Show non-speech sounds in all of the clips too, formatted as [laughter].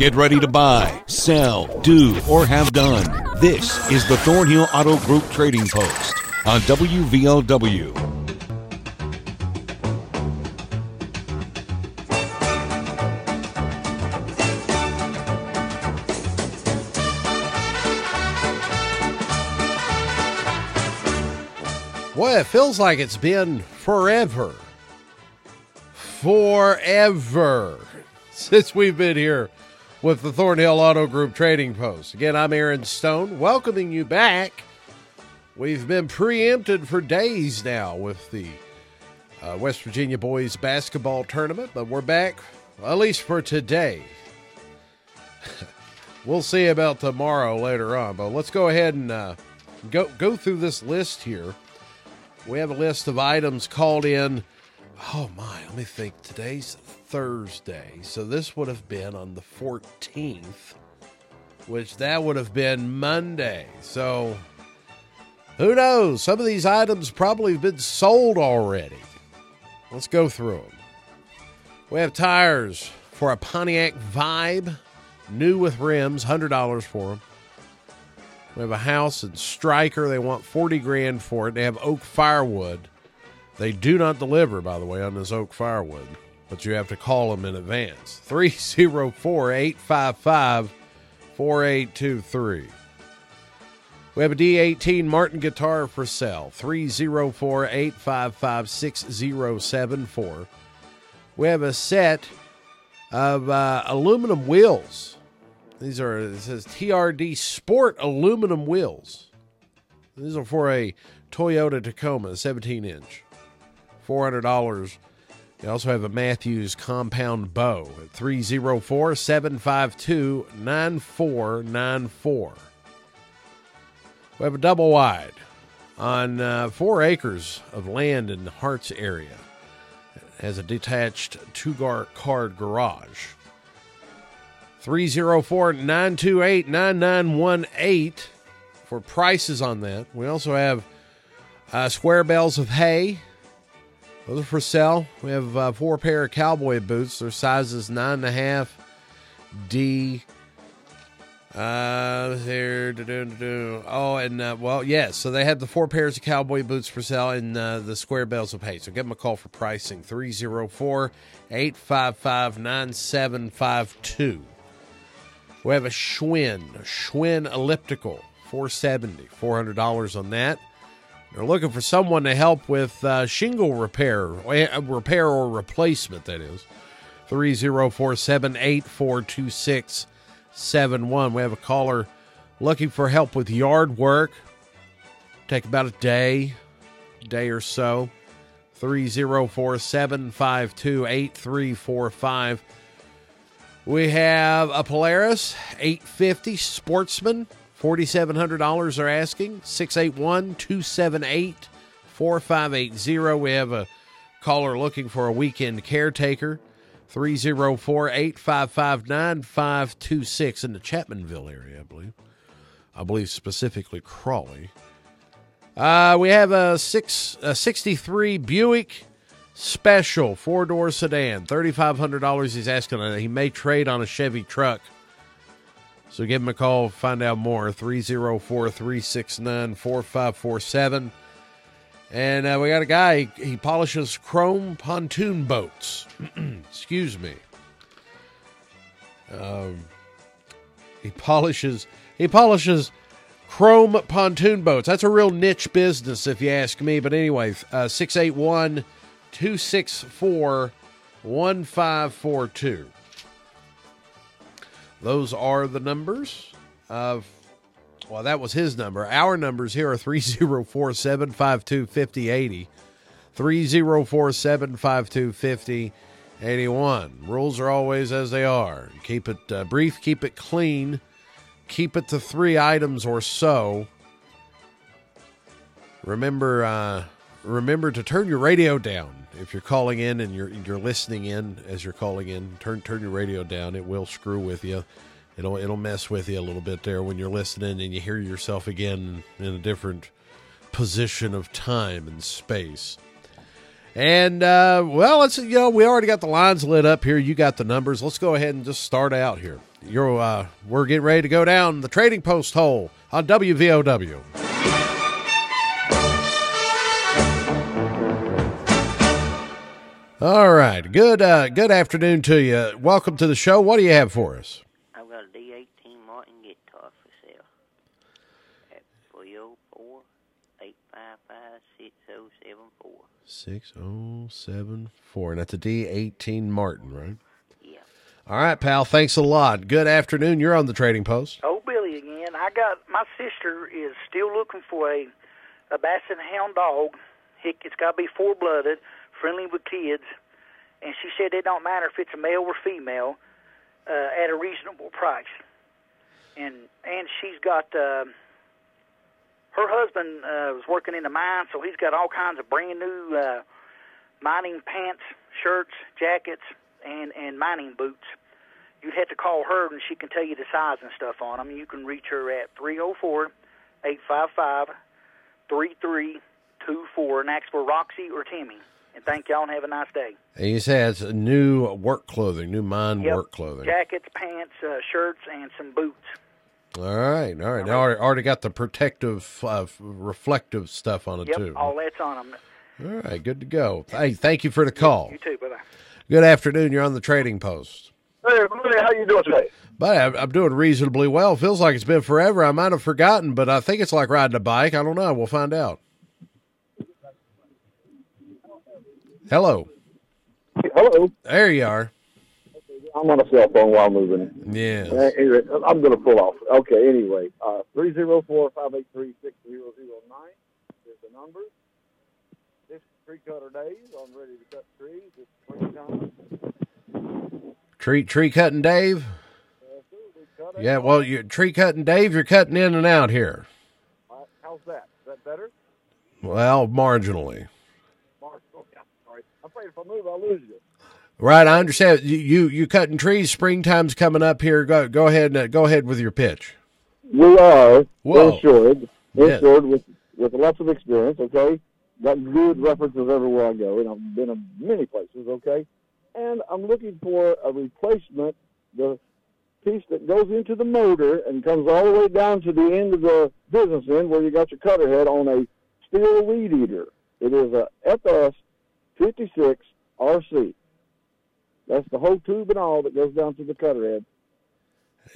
Get ready to buy, sell, do, or have done. This is the Thornhill Auto Group Trading Post on WVOW. Boy, it feels like it's been forever. Forever [laughs] since we've been here with the Thornhill Auto Group Trading Post. Again, I'm Aaron Stone, welcoming you back. We've been preempted for days now with the uh, West Virginia boys basketball tournament, but we're back, at least for today. [laughs] we'll see about tomorrow later on, but let's go ahead and uh, go go through this list here. We have a list of items called in. Oh my, let me think. Today's Thursday, so this would have been on the 14th, which that would have been Monday. So who knows? Some of these items probably have been sold already. Let's go through them. We have tires for a Pontiac Vibe, new with rims, $100 for them. We have a house in Striker. They want 40 grand for it. They have oak firewood. They do not deliver, by the way, on this oak firewood, but you have to call them in advance. [laughs] 304 855 4823. We have a D18 Martin guitar for sale. 304 855 6074. We have a set of uh, aluminum wheels these are, it says TRD Sport aluminum wheels. These are for a Toyota Tacoma, 17 inch. $400. You also have a Mathews compound bow at 304 752 9494. We have a double wide on uh, four acres of land in the Harts area. It has a detached two car card garage. 304 928 9918 for prices on that. We also have uh, square bales of hay. Those are for sale. We have uh, four pair of cowboy boots. Their sizes nine and a half D. Uh, here, oh, and uh, well, yes. So they have the four pairs of cowboy boots for sale and uh, the square bales of hay. So give them a call for pricing 304 855 9752. We have a Schwinn, a Schwinn elliptical, 470, $400 on that. They're looking for someone to help with uh, shingle repair, eh, repair or replacement, that is. 304 784 2671. We have a caller looking for help with yard work. Take about a day, day or so. 304 752 8345. We have a Polaris 850 Sportsman, $4,700 are asking, 681 278 4580. We have a caller looking for a weekend caretaker, 304 855 9526 in the Chapmanville area, I believe. I believe specifically Crawley. Uh, we have a, six, a 63 Buick special four door sedan, $3,500 he's asking. He may trade on a Chevy truck. So give him a call, find out more. 304 369 4547. And uh, we got a guy, he, he polishes chrome pontoon boats. [clears throat] Excuse me. Um, he polishes, he polishes chrome pontoon boats. That's a real niche business, if you ask me. But anyway, uh, 681- 264 1542. Those are the numbers of, well, that was his number. Our numbers here are 304 752 5080. 304 752 5081. Rules are always as they are. Keep it uh, brief, keep it clean, keep it to three items or so. Remember, uh, remember to turn your radio down if you're calling in and you're you're listening in as you're calling in, turn turn your radio down. It will screw with you. It'll it'll mess with you a little bit there when you're listening and you hear yourself again in a different position of time and space. And uh, well, let's you know we already got the lines lit up here. You got the numbers. Let's go ahead and just start out here. You're uh, we're getting ready to go down the trading post hole on WVOW. All right, good uh, good afternoon to you. Welcome to the show. What do you have for us? I've got a D18 Martin guitar for sale at 304 855 6074. Six oh seven four, and that's a D eighteen Martin, right? Yeah. All right, pal. Thanks a lot. Good afternoon. You're on the trading post. Oh, Billy again. I got my sister is still looking for a a basset hound dog. He, it's got to be four blooded, friendly with kids, and she said it don't matter if it's a male or female, uh, at a reasonable price. And and she's got uh, her husband uh, was working in the mine, so he's got all kinds of brand new uh, mining pants, shirts, jackets, and and mining boots you'd have to call her and she can tell you the size and stuff on them. You can reach her at 304 855 3324 and ask for Roxy or Timmy. And thank y'all and have a nice day. And you say it's new work clothing, new mine Yep. work clothing. Jackets, pants, uh, shirts, and some boots. All right, all right. Now, already, already got the protective, uh, reflective stuff on it Yep, too. all that's on them. All right, good to go. Hey, thank you for the call. You too. Bye bye. Good afternoon. You're on the trading post. Hey, buddy, how you doing today? But I'm, I'm doing reasonably well. Feels like it's been forever. I might have forgotten, but I think it's like riding a bike. I don't know. We'll find out. Hello. Hello. There you are. I'm on a cell phone while moving. Yes. Uh, I'm going to pull off. Okay, anyway. Uh, 304-583-6009 is the number. This is tree cutter days. I'm ready to cut trees. It's springtime. Tree tree cutting Dave. So we cut it. Yeah. Well, you're tree cutting Dave. You're cutting in and out here. Uh, how's that? Is that better? Well, marginally. Mark? Yeah. Sorry. I'm afraid if I move, I'll lose you. Right. I understand. You you, you cutting trees. Springtime's coming up here. Go go ahead. and Go ahead with your pitch. We are Whoa. insured, Yeah. insured with with lots of experience. Okay, got good references everywhere I go, and I've been in many places. Okay, and I'm looking for a replacement. The piece that goes into the motor and comes all the way down to the end of the business end where you got your cutter head on a Stihl weed eater. It is a FS 56 RC. That's the whole tube and all that goes down to the cutter head.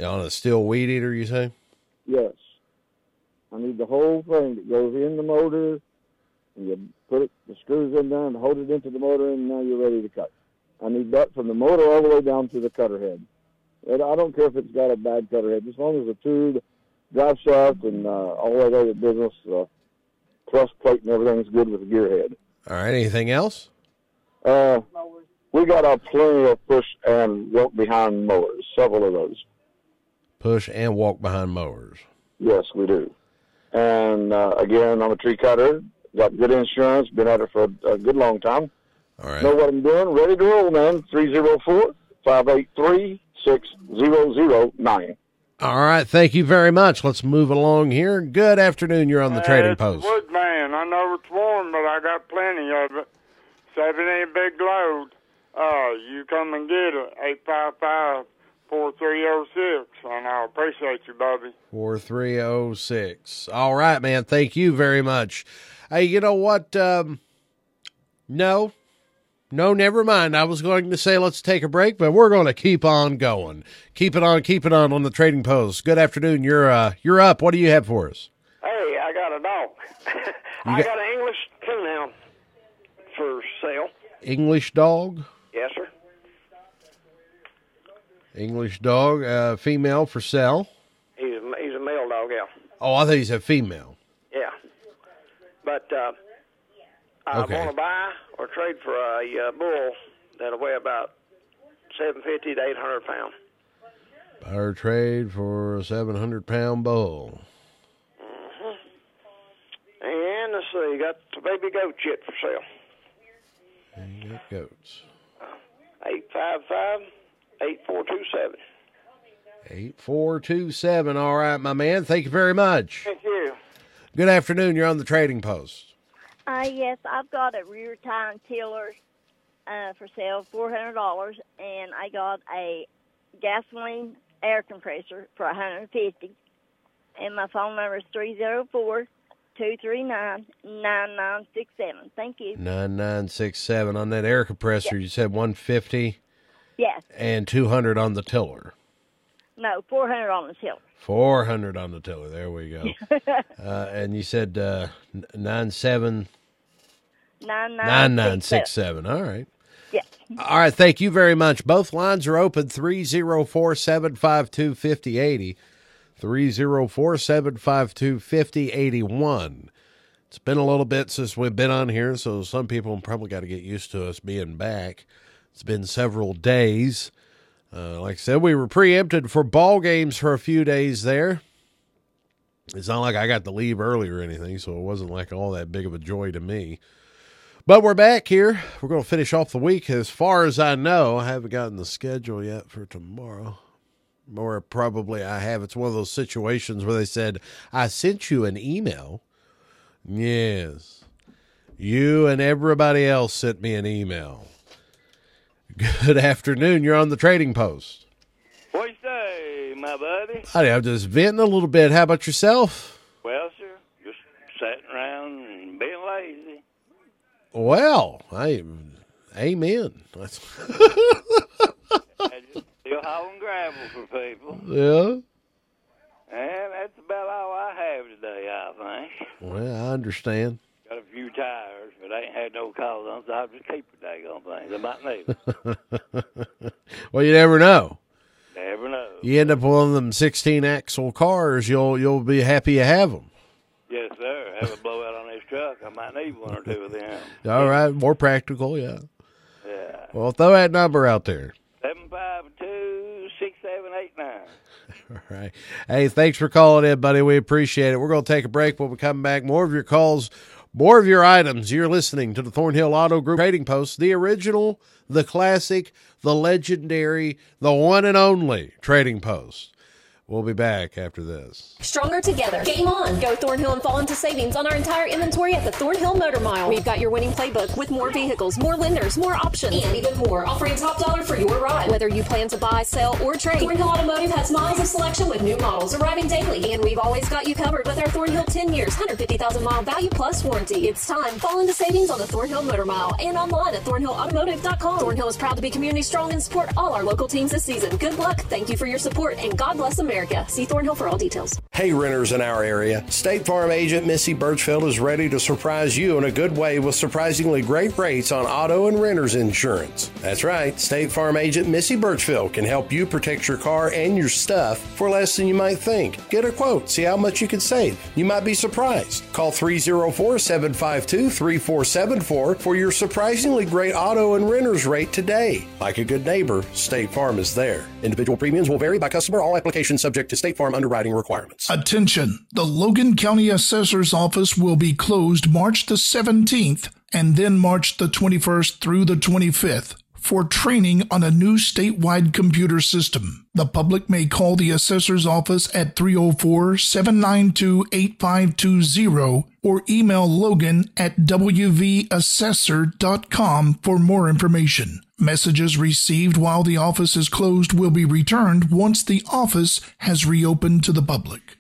On a Stihl weed eater, you say? Yes. I need the whole thing that goes in the motor, and you put it, the screws in there, and hold it into the motor, and now you're ready to cut. I need that from the motor all the way down to the cutter head. And I don't care if it's got a bad cutter head, as long as the tube, drive shaft, and uh, all that other business, uh, thrust plate, and everything's good with the gear head. All right. Anything else? Uh, we got a plenty of push and walk behind mowers, several of those. Push and walk behind mowers. Yes, we do. And uh, again, I'm a tree cutter. Got good insurance. Been at it for a, a good long time. All right. Know what I'm doing. Ready to roll, man. 304 583 6009. All right. Thank you very much. Let's move along here. Good afternoon. You're on the trading it's post. Woodman. I know it's warm, but I got plenty of it. So if it ain't a big load, uh, you come and get it. Eight five five four three zero six, and I appreciate you, Bubby. 4306. All right, man. Thank you very much. Hey, you know what? Um, no, no, never mind. I was going to say let's take a break, but we're going to keep on going. Keep it on, keep it on on the trading post. Good afternoon. You're uh, you're up. What do you have for us? Hey, I got a dog. [laughs] I got- got an English coonhound for sale. English dog. Yes, sir. English dog, uh, female for sale. He's a, he's a male dog, yeah. Oh, I thought he's a female. Yeah. But uh, I Okay. want to buy or trade for a uh, bull that'll weigh about 750 to 800 pounds. Buyer trade for a 700 pound bull. Mm -hmm. And let's see, got the baby goat yet for sale. And you got goats. 855 8427. 8427. All right, my man. Thank you very much. Thank you. Good afternoon. You're on the trading post. Uh, yes, I've got a rear tine tiller uh, for sale, four hundred dollars, and I got a gasoline air compressor for a hundred and fifty. And my phone number is three zero four two three nine nine nine six seven. Thank you. 9967 on that air compressor. You said 150 Yes, and 200 on the tiller. no, four hundred on the tiller. 400 on the tiller. There we go. [laughs] uh, and you said uh, n- 97 Nine nine six seven. 9967. All right. Yes. All right. Thank you very much. Both lines are open 304 752 5080. 304 752 5081. It's been a little bit since we've been on here, so some people probably got to get used to us being back. It's been several days. Uh, like I said, we were preempted for ball games for a few days there. It's not like I got to leave early or anything, so it wasn't like all that big of a joy to me. But we're back here. We're going to finish off the week. As far as I know, I haven't gotten the schedule yet for tomorrow. Or probably I have. It's one of those situations where they said, I sent you an email. Yes. You and everybody else sent me an email. Good afternoon. You're on the trading post. What you say, my buddy? Howdy, I'm just venting a little bit. How about yourself? Well, sir, just sitting around and being lazy. Well, I amen. That's, [laughs] still hauling gravel for people. yeah. And that's about all I have today, I think. Well, I understand. Got a few tires, but I ain't had no calls on, so I'll just keep the daggone things. I might [laughs] need them. well, you never know. Never know. You end up with one of them 16 axle cars, you'll you'll be happy you have them. Yes, sir. Have a blowout on this truck. I might need one or two of them. All right, more practical, yeah. Yeah. Well, throw that number out there. [laughs] All right. Hey, thanks for calling in, buddy. We appreciate it. We're going to take a break. When we come back, more of your calls, more of your items. You're listening to the Thornhill Auto Group Trading Post, the original, the classic, the legendary, the one and only Trading Post. We'll be back after this. Stronger together. Game on. Go Thornhill and fall into savings on our entire inventory at the Thornhill Motor Mile. We've got your winning playbook with more vehicles, more lenders, more options, and even more, offering top dollar for your ride. Whether you plan to buy, sell, or trade, Thornhill Automotive has miles of selection with new models arriving daily. And we've always got you covered with our Thornhill 10 years, 150,000 mile value plus warranty. It's time. Fall into savings on the Thornhill Motor Mile and online at thornhillautomotive.com. Thornhill is proud to be community strong and support all our local teams this season. Good luck. Thank you for your support and God bless America. See Thornhill for all details. Hey, renters in our area. State Farm agent Missy Birchfield is ready to surprise you in a good way with surprisingly great rates on auto and renters insurance. That's right, State Farm agent Missy Birchfield can help you protect your car and your stuff for less than you might think. Get a quote, see how much you can save. You might be surprised. Call 304 752 3474 for your surprisingly great auto and renters rate today. Like a good neighbor, State Farm is there. Individual premiums will vary by customer, all applications subject to State Farm underwriting requirements. Attention! The Logan County Assessor's Office will be closed March the 17th and then March the 21st through the 25th for training on a new statewide computer system. The public may call the assessor's office at 304 792 8520 or email Logan at wvassessor.com for more information. Messages received while the office is closed will be returned once the office has reopened to the public.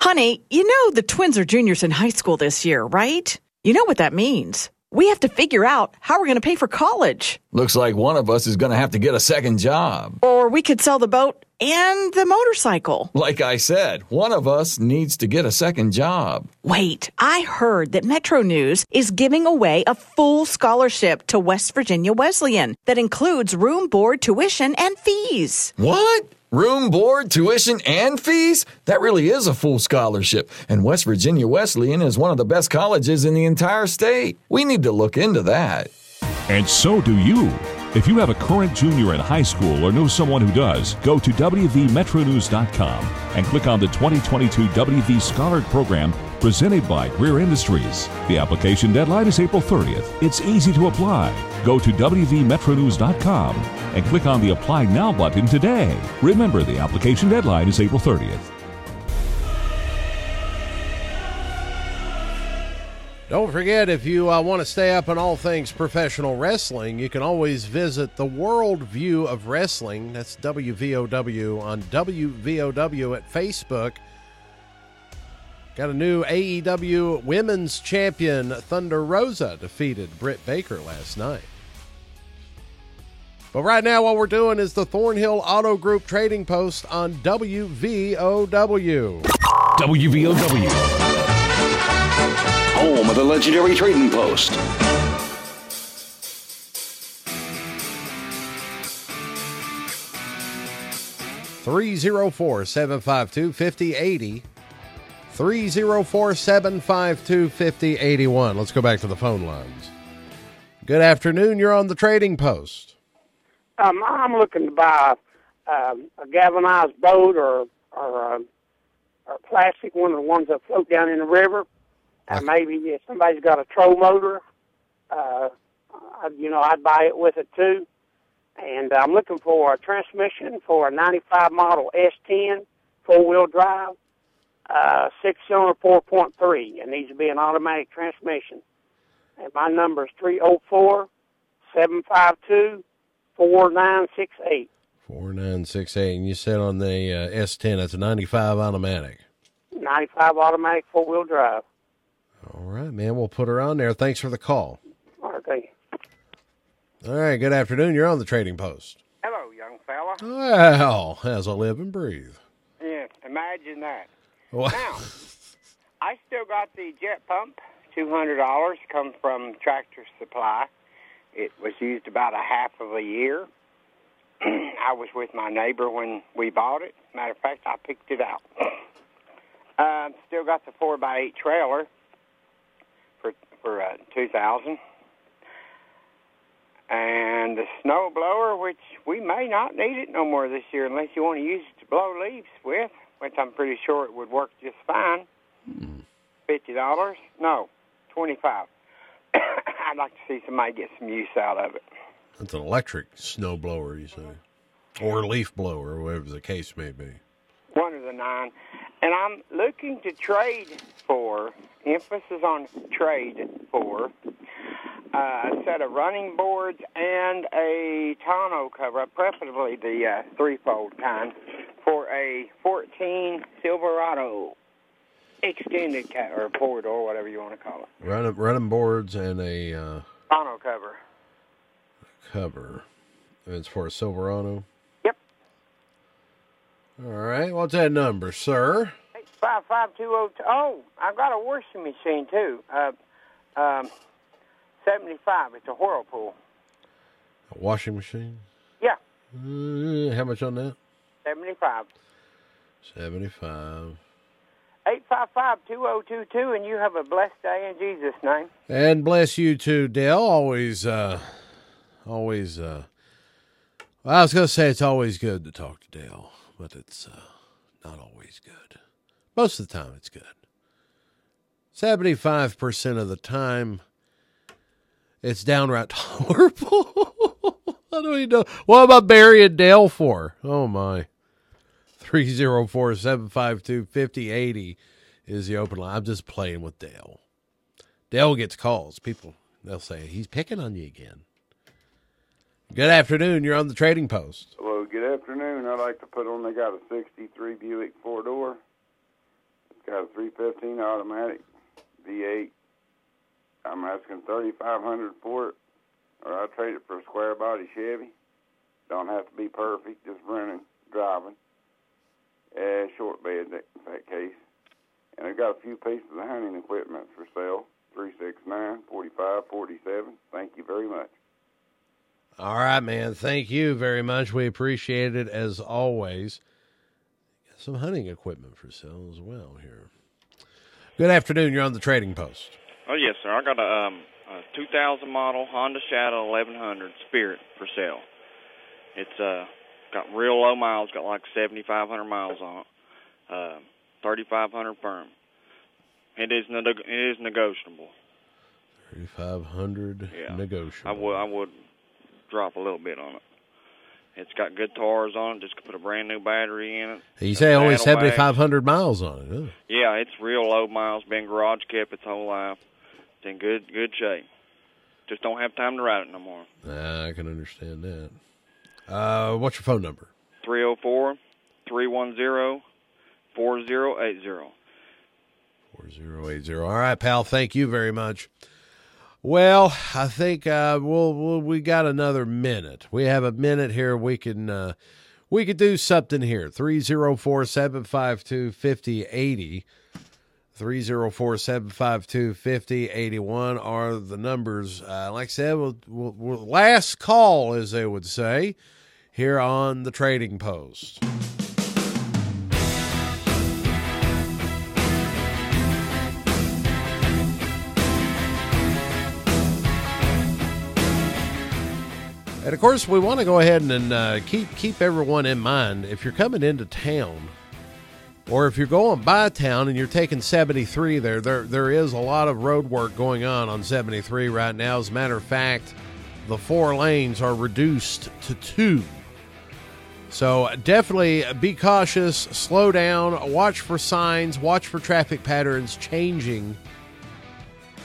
Honey, you know the twins are juniors in high school this year, right? You know what that means. We have to figure out how we're going to pay for college. Looks like one of us is going to have to get a second job. Or we could sell the boat and the motorcycle. Like I said, one of us needs to get a second job. Wait, I heard that Metro News is giving away a full scholarship to West Virginia Wesleyan that includes room, board, tuition, and fees. What? Room, board, tuition, and fees? That really is a full scholarship. And West Virginia Wesleyan is one of the best colleges in the entire state. We need to look into that. And so do you. If you have a current junior in high school or know someone who does, go to WVMetroNews.com and click on the 2022 WV Scholar Program presented by Greer Industries. The application deadline is April 30th. It's easy to apply. Go to WVMetroNews.com and click on the Apply Now button today. Remember, the application deadline is April 30th. Don't forget, if you uh, want to stay up on all things professional wrestling, you can always visit the World View of Wrestling. That's WVOW on WVOW at Facebook. Got a new AEW Women's Champion Thunder Rosa defeated Britt Baker last night. But right now, what we're doing is the Thornhill Auto Group Trading Post on WVOW. WVOW. Home of the legendary Trading Post. Three zero four seven five two fifty eighty. 304 752 5081. Let's go back to the phone lines. Good afternoon. You're on the trading post. Um, I'm looking to buy um, a galvanized boat or or, uh, or plastic one of the ones that float down in the river. And maybe if somebody's got a troll motor, uh, I, you know, I'd buy it with it too. And I'm looking for a transmission for a 95 model S10 four wheel drive, uh, six cylinder 4.3. It needs to be an automatic transmission. And my number is 304 752 4968. 4968. And you said on the uh, S10, that's a 95 automatic. 95 automatic four wheel drive. All right, man. We'll put her on there. Thanks for the call. All right, thank you. All right. Good afternoon. You're on the trading post. Hello, young fella. Well, as I live and breathe. Yeah, imagine that. What? Now, I still got the jet pump, two hundred dollars, come from Tractor Supply. It was used about a half of a year. [clears throat] I was with my neighbor when we bought it. Matter of fact, I picked it out. [clears throat] Uh, still got the four by eight trailer for for uh, two thousand, and the snow blower, which we may not need it no more this year unless you want to use it to blow leaves with, which I'm pretty sure it would work just fine. Mm-hmm. Fifty dollars? No, twenty five. [coughs] I'd like to see somebody get some use out of it. It's an electric snow blower, you say, or leaf blower, whatever the case may be. One of the nine. And I'm looking to trade for, emphasis on trade for, uh, a set of running boards and a tonneau cover, preferably the uh, threefold kind, for a 14 Silverado extended ca- or port or whatever you want to call it. Running, running boards and a uh, Tonneau cover. cover. And it's for a Silverado. Yep. All right. What's that number, sir? Five five two oh two. Oh, I've got a washing machine too. Uh, um, seventy five. It's a Whirlpool. A washing machine. Yeah, Uh, how much on that? seventy five. Seventy-five. Eight five five two oh two two, and you have a blessed day in Jesus' name. And bless you too, Dale. Always, uh, always. Uh, well, I was going to say it's always good to talk to Dale, but it's uh, not always good. Most of the time, it's good. Seventy-five percent of the time, it's downright horrible. I don't even know. What am I burying Dale for? Oh my. 304 752 5080 is the open line. I'm just playing with Dale. Dale gets calls. People, they'll say, he's picking on you again. Good afternoon. You're on the trading post. Hello, good afternoon. I'd like to put on, they got a 63 Buick four door. It's got a 315 automatic V8. I'm asking 3500 for it, or I'll trade it for a square body Chevy. Don't have to be perfect, just running, driving. Uh, short bed in that case. And I've got a few pieces of hunting equipment for sale. 369 45 47. Thank you very much. All right, man. Thank you very much. We appreciate it as always. some hunting equipment for sale as well here. Good afternoon. You're on the Trading Post. Oh yes, sir. I got a, um, a 2000 model Honda Shadow 1100 Spirit for sale. It's uh got real low miles, got like 7,500 miles on it. Uh, 3,500 firm. It is neg- it is negotiable. 3,500 Yeah. negotiable. I would I would drop a little bit on it. It's got good tires on it. Just put a brand new battery in it. You say only Saddlebags. 7,500 miles on it. Huh? Yeah, it's real low miles. Been garage kept its whole life. It's in good good shape. Just don't have time to ride it no more. Nah, I can understand that. Uh, what's your phone number? 304 310 4080. 4080. All right, pal. Thank you very much. Well, I think uh, we'll, we'll we got another minute. We have a minute here. We can uh, we could do something here. 304-752-5080. 304-752-5081 are the numbers. Uh, like I said, we'll, we'll, we'll, last call, as they would say, here on the Trading Post. And of course, we want to go ahead and, and uh, keep keep everyone in mind. If you're coming into town, or if you're going by town and you're taking 73 there, there there is a lot of road work going on on 73 right now. As a matter of fact, the four lanes are reduced to two. So definitely be cautious, slow down, watch for signs, watch for traffic patterns changing,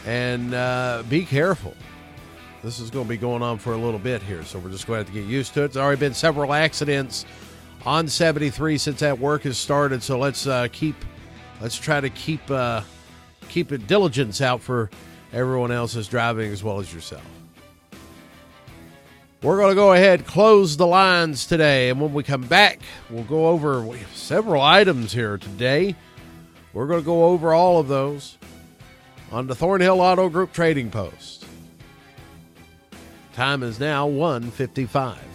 and uh, be careful. This is going to be going on for a little bit here, so we're just going to have to get used to it. There's already been several accidents on 73 since that work has started, so let's uh, keep, let's try to keep uh, keep it diligence out for everyone else who's driving as well as yourself. We're going to go ahead close the lines today, and when we come back, we'll go over several items here today. We're going to go over all of those on the Thornhill Auto Group Trading Post. Time is now 155.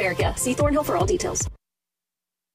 See Thornhill for all details.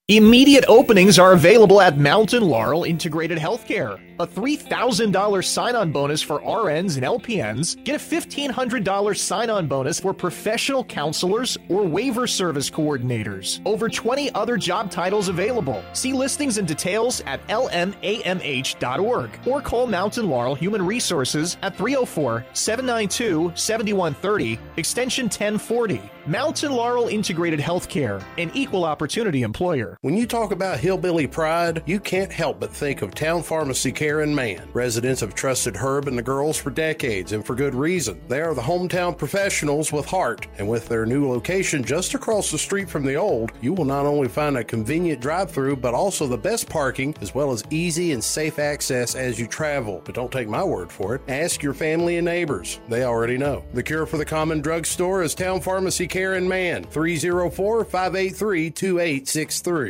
Immediate openings are available at Mountain Laurel Integrated Healthcare. A $3,000 sign on bonus for RNs and LPNs. Get a $1,500 sign on bonus for professional counselors or waiver service coordinators. Over 20 other job titles available. See listings and details at lmamh.org or call Mountain Laurel Human Resources at 304 792 7130, extension 1040. Mountain Laurel Integrated Healthcare, an equal opportunity employer. When you talk about hillbilly pride, you can't help but think of Town Pharmacy Care in Man. Residents have trusted Herb and the girls for decades and for good reason. They are the hometown professionals with heart, and with their new location just across the street from the old, you will not only find a convenient drive through, but also the best parking as well as easy and safe access as you travel. But don't take my word for it. Ask your family and neighbors. They already know. The cure for the common drugstore is Town Pharmacy Care in Man, 304 583 2863.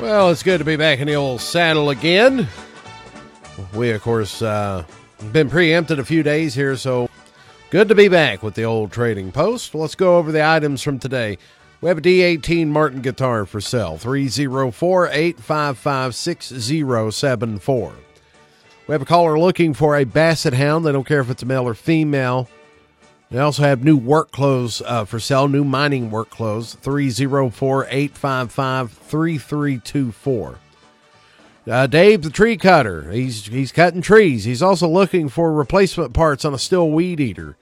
Well, it's good to be back in the old saddle again. We, of course, uh, been preempted a few days here, so good to be back with the old trading post. Let's go over the items from today. We have a D18 Martin guitar for sale, 304 855 6074. We have a caller looking for a basset hound. They don't care if it's a male or female. They also have new work clothes uh, for sale, new mining work clothes, 304 855 3324. Uh, Dave, the tree cutter, he's he's cutting trees. He's also looking for replacement parts on a Stihl weed eater,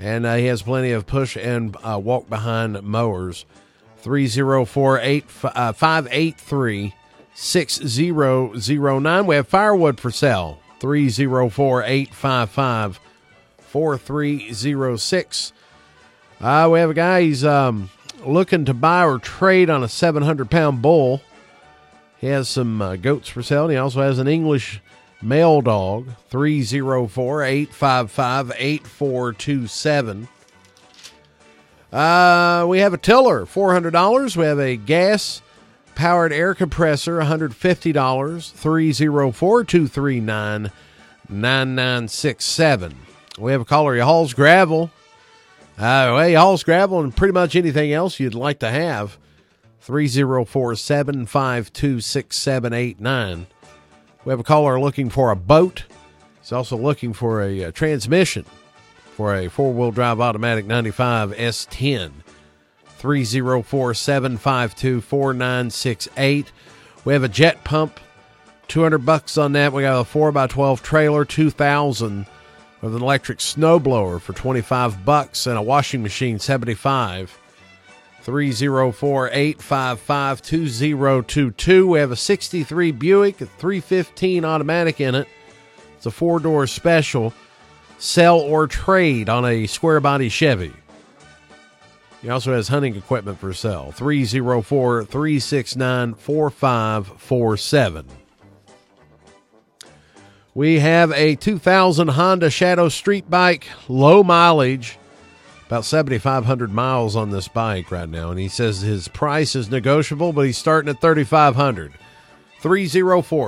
and uh, he has plenty of push and uh, walk behind mowers. 304 583 6009. We have firewood for sale. 304 855 4306. Uh, we have a guy, he's um, looking to buy or trade on a 700 pound bull. He has some uh, goats for sale. And he also has an English male dog. 304 855 8427. Uh, we have a tiller, $400. We have a gas powered air compressor, $150. 304 239 9967. We have a caller. He hauls gravel. Uh, well, he hauls gravel and pretty much anything else you'd like to have. 304 752 6789. We have a caller looking for a boat. He's also looking for a, a transmission for a four wheel drive automatic 95 S10. 304 752 4968. We have a jet pump, 200 bucks on that. We got a 4x12 trailer, 2000 with an electric snowblower for 25 bucks and a washing machine, 75. 304 855 2022. We have a 63 Buick, a 315 automatic in it. It's a four door special. Sell or trade on a square body Chevy. He also has hunting equipment for sale. 304 369 4547. We have a 2000 Honda Shadow Street Bike, low mileage, about 7,500 miles on this bike right now. And he says his price is negotiable, but he's starting at 3,500. 304